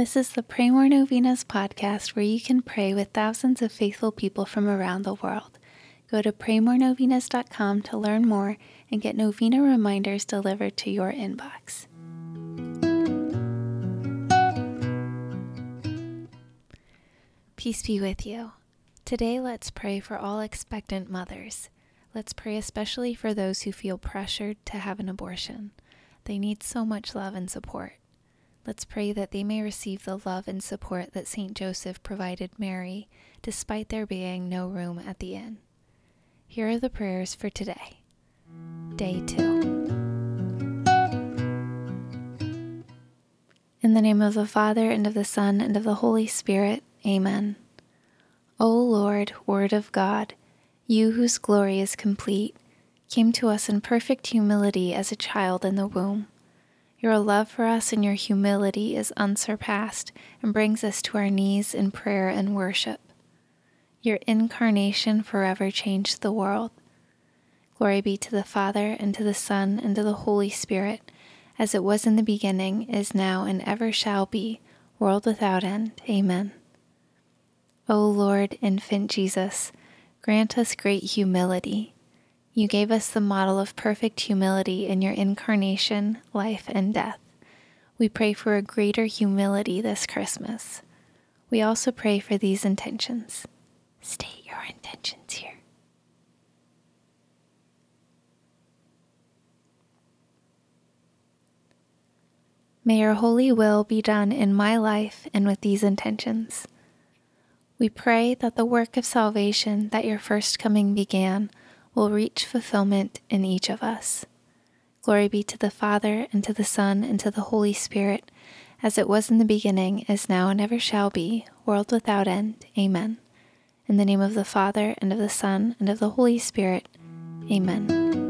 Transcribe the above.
This is the Pray More Novenas podcast where you can pray with thousands of faithful people from around the world. Go to praymorenovenas.com to learn more and get novena reminders delivered to your inbox. Peace be with you. Today, let's pray for all expectant mothers. Let's pray especially for those who feel pressured to have an abortion. They need so much love and support. Let's pray that they may receive the love and support that St. Joseph provided Mary, despite there being no room at the inn. Here are the prayers for today. Day 2. In the name of the Father, and of the Son, and of the Holy Spirit, Amen. O Lord, Word of God, you whose glory is complete, came to us in perfect humility as a child in the womb. Your love for us and your humility is unsurpassed and brings us to our knees in prayer and worship. Your incarnation forever changed the world. Glory be to the Father, and to the Son, and to the Holy Spirit, as it was in the beginning, is now, and ever shall be, world without end. Amen. O Lord, infant Jesus, grant us great humility you gave us the model of perfect humility in your incarnation, life, and death. We pray for a greater humility this Christmas. We also pray for these intentions. State your intentions here. May your holy will be done in my life and with these intentions. We pray that the work of salvation that your first coming began will reach fulfillment in each of us. Glory be to the Father, and to the Son, and to the Holy Spirit, as it was in the beginning, is now, and ever shall be, world without end. Amen. In the name of the Father, and of the Son, and of the Holy Spirit. Amen.